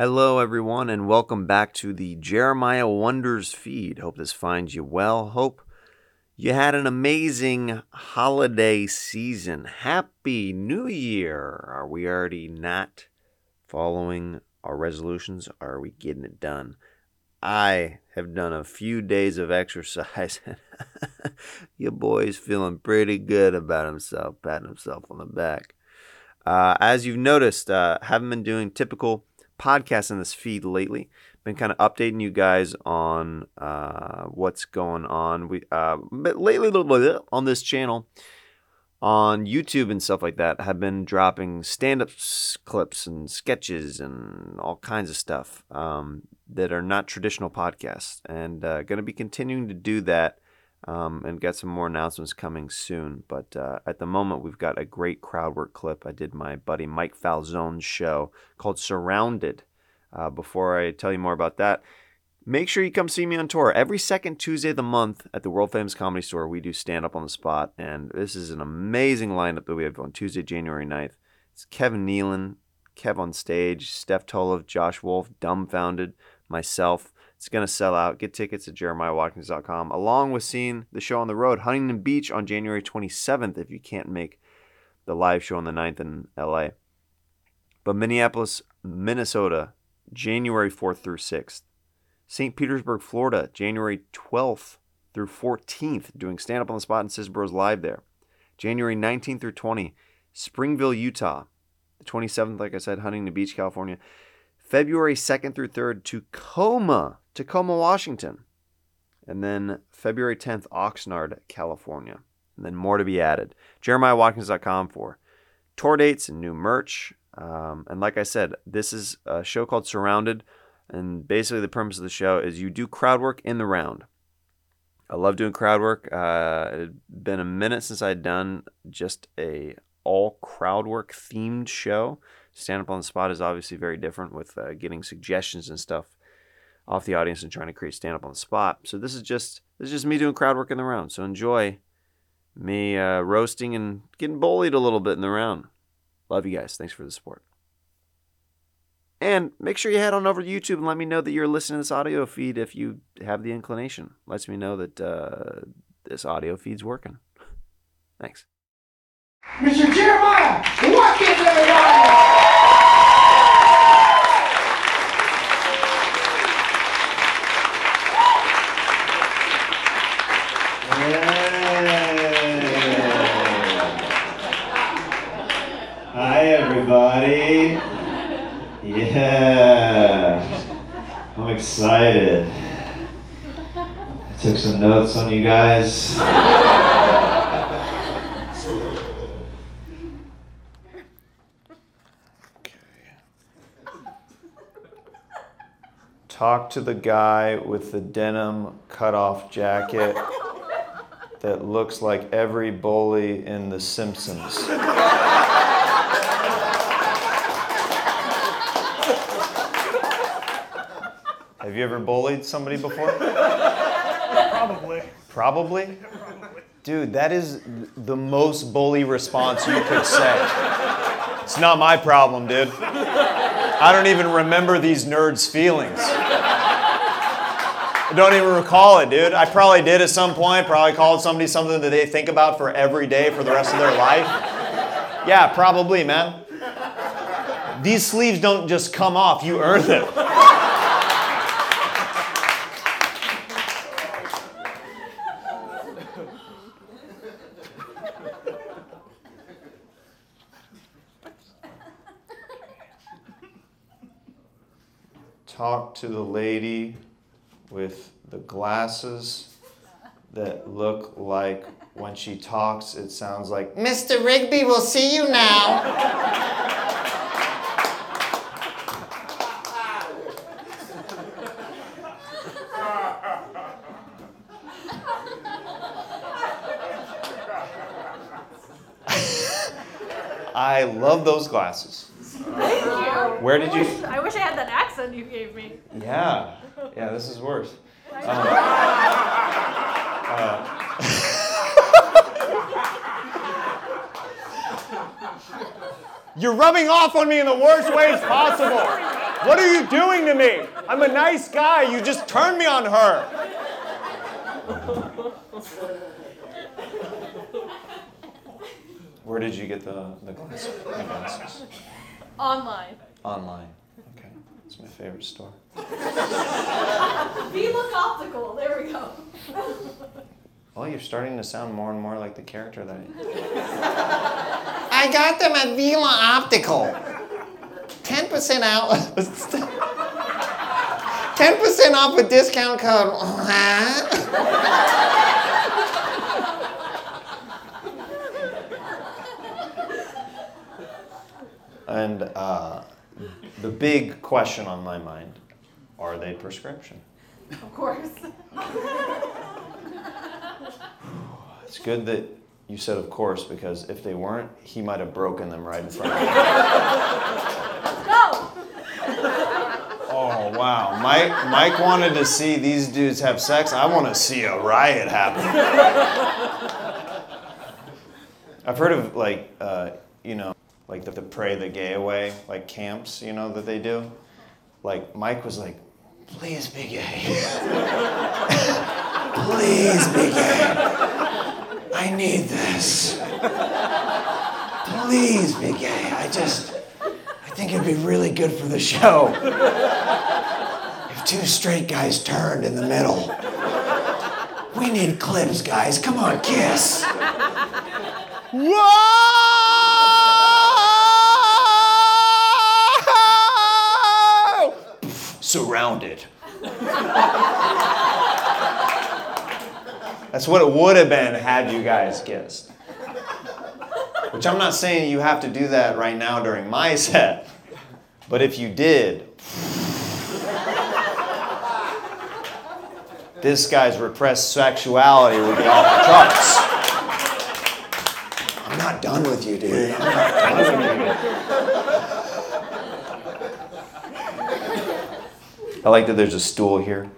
Hello, everyone, and welcome back to the Jeremiah Wonders feed. Hope this finds you well. Hope you had an amazing holiday season. Happy New Year! Are we already not following our resolutions? Are we getting it done? I have done a few days of exercise. Your boy's feeling pretty good about himself, patting himself on the back. Uh, as you've noticed, uh, haven't been doing typical podcasts in this feed lately. Been kind of updating you guys on uh, what's going on. We uh, but lately on this channel, on YouTube and stuff like that, have been dropping stand-up clips and sketches and all kinds of stuff um, that are not traditional podcasts, and uh, going to be continuing to do that. Um, and got some more announcements coming soon. But uh, at the moment, we've got a great crowd work clip. I did my buddy Mike Falzone's show called Surrounded. Uh, before I tell you more about that, make sure you come see me on tour. Every second Tuesday of the month at the world famous comedy store, we do stand up on the spot. And this is an amazing lineup that we have on Tuesday, January 9th. It's Kevin Nealon, Kev on stage, Steph Tolev, Josh Wolf, Dumbfounded, myself. It's going to sell out. Get tickets at jeremiahwatkins.com, along with seeing the show on the road, Huntington Beach on January 27th, if you can't make the live show on the 9th in LA. But Minneapolis, Minnesota, January 4th through 6th. St. Petersburg, Florida, January 12th through 14th, doing stand up on the spot and Sis live there. January 19th through 20, Springville, Utah. The 27th, like I said, Huntington Beach, California. February 2nd through 3rd, Tacoma, Tacoma, Washington. And then February 10th, Oxnard, California. And then more to be added. JeremiahWatkins.com for tour dates and new merch. Um, and like I said, this is a show called Surrounded. And basically, the premise of the show is you do crowd work in the round. I love doing crowd work. Uh, it had been a minute since I'd done just a all crowd work themed show. Stand up on the spot is obviously very different with uh, getting suggestions and stuff off the audience and trying to create stand up on the spot. So this is just this is just me doing crowd work in the round. So enjoy me uh, roasting and getting bullied a little bit in the round. Love you guys. Thanks for the support. And make sure you head on over to YouTube and let me know that you're listening to this audio feed if you have the inclination. Lets me know that uh, this audio feed's working. Thanks. Mr. Jeremiah, everybody! Hi, I'm excited. I took some notes on you guys. okay. Talk to the guy with the denim cutoff jacket that looks like every bully in The Simpsons. Have you ever bullied somebody before? Probably. Probably? Dude, that is the most bully response you could say. It's not my problem, dude. I don't even remember these nerds' feelings. I don't even recall it, dude. I probably did at some point, probably called somebody something that they think about for every day for the rest of their life. Yeah, probably, man. These sleeves don't just come off, you earn them. Talk to the lady with the glasses that look like when she talks, it sounds like, Mr. Rigby, we'll see you now. I love those glasses. Thank you. Where did you? I wish I had accent you gave me. Yeah, yeah, this is worse. Um, uh, You're rubbing off on me in the worst ways possible. What are you doing to me? I'm a nice guy. You just turned me on her. Where did you get the, the glasses? The glasses? Online. Online. Okay. It's my favorite store. V look optical. There we go. Well, you're starting to sound more and more like the character that I got them at Vila Optical. 10% out. 10% off with discount code. and uh, the big question on my mind are they prescription? Of course. It's good that you said of course because if they weren't, he might have broken them right in front of me. Go. Oh wow. Mike Mike wanted to see these dudes have sex. I want to see a riot happen. I've heard of like uh, you know, like the, the pray the gay away, like camps, you know, that they do. Like Mike was like, please be gay. please be gay. I need this. Please be gay. I just I think it'd be really good for the show. If two straight guys turned in the middle. We need clips, guys. Come on, kiss. Whoa! Surrounded. That's what it would have been had you guys guessed. Which I'm not saying you have to do that right now during my set, but if you did, this guy's repressed sexuality would be off the charts. I'm not done with you, dude. I'm not done with you. I like that there's a stool here.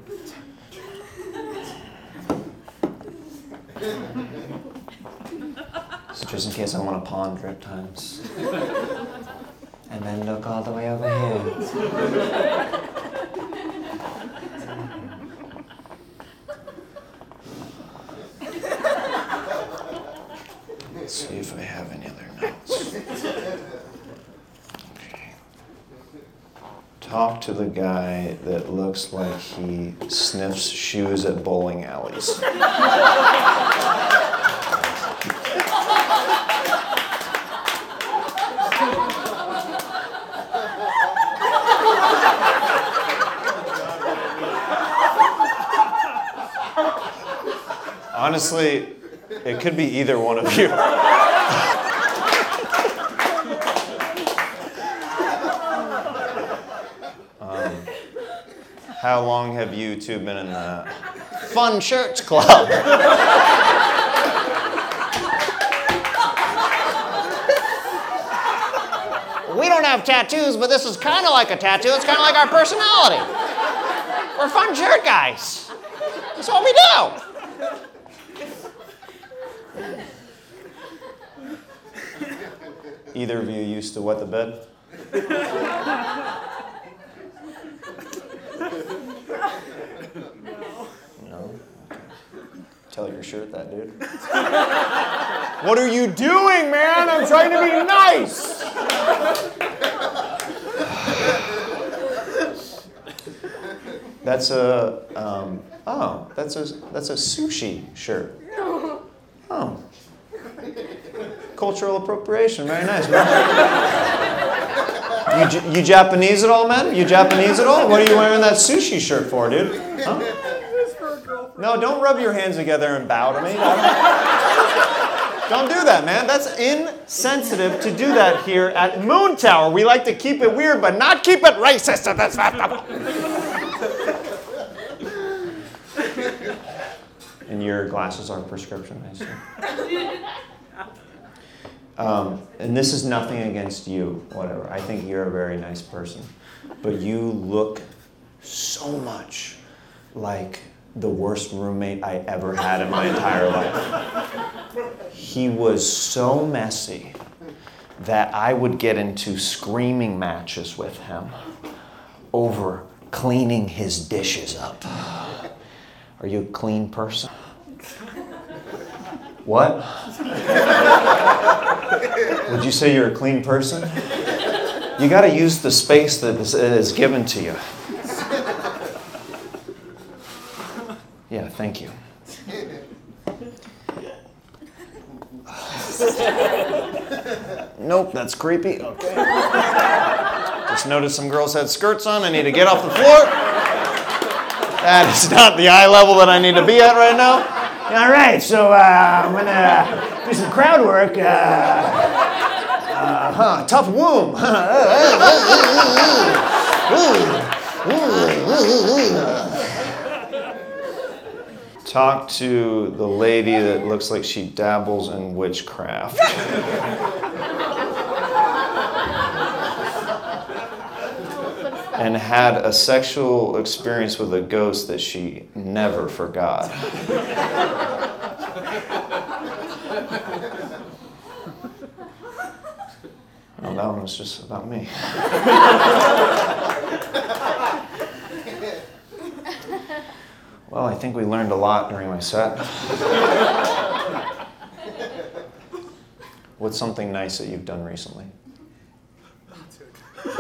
So just in case I want to pawn drip times. And then look all the way over here. Let's see if I have any other notes. Okay. Talk to the guy that looks like he sniffs shoes at bowling alleys. Honestly, it could be either one of you. How long have you two been in the Fun Shirts Club? we don't have tattoos, but this is kind of like a tattoo. It's kind of like our personality. We're fun shirt guys. That's what we do. Either of you used to wet the bed? No? Okay. Tell your shirt that, dude. what are you doing, man? I'm trying to be nice. That's a um, oh, that's a that's a sushi shirt. Oh, cultural appropriation. Very nice. You, you Japanese at all, man? You Japanese at all? What are you wearing that sushi shirt for, dude? Huh? No, don't rub your hands together and bow to me. Don't do that, man. That's insensitive to do that here at Moontower. We like to keep it weird, but not keep it racist. and That's not. And your glasses are prescription, I see. Um, and this is nothing against you, whatever. I think you're a very nice person. But you look so much like the worst roommate I ever had in my entire life. He was so messy that I would get into screaming matches with him over cleaning his dishes up. Are you a clean person? What? Would you say you're a clean person? You got to use the space that is, given to you. Yeah, thank you. Nope, that's creepy. Okay. Just noticed some girls had skirts on. I need to get off the floor. That is not the eye level that I need to be at right now. All right, so uh, I'm gonna do some crowd work. Uh, uh, Huh, tough womb. Talk to the lady that looks like she dabbles in witchcraft. and had a sexual experience with a ghost that she never forgot. Well, that one was just about me. well, I think we learned a lot during my set. What's something nice that you've done recently? Uh,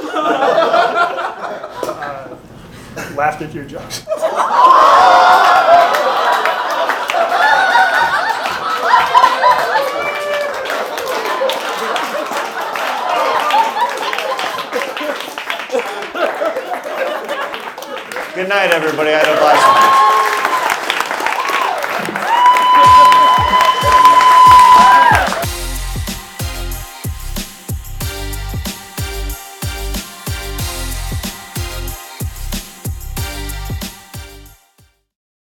laughed at your jokes. Good night, everybody. I had a blast.